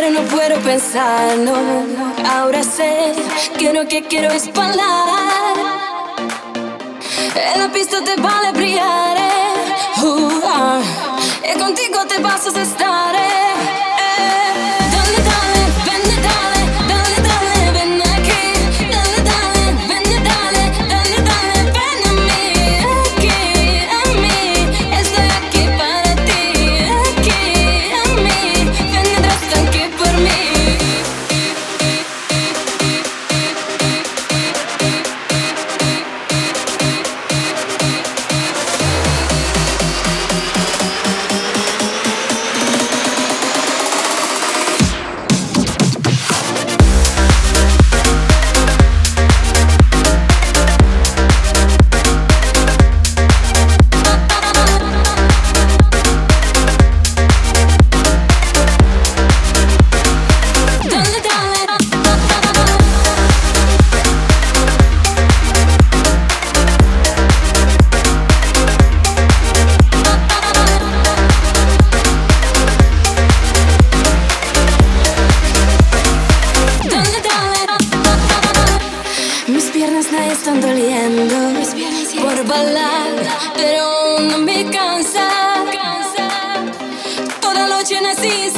puedo, no puedo pensar, no. Ahora sé que lo que quiero es bailar. En la pista te vale brillar, eh. uh, ah. y contigo te vas a estar. Eh. Pero no me cansa. Toda noche nací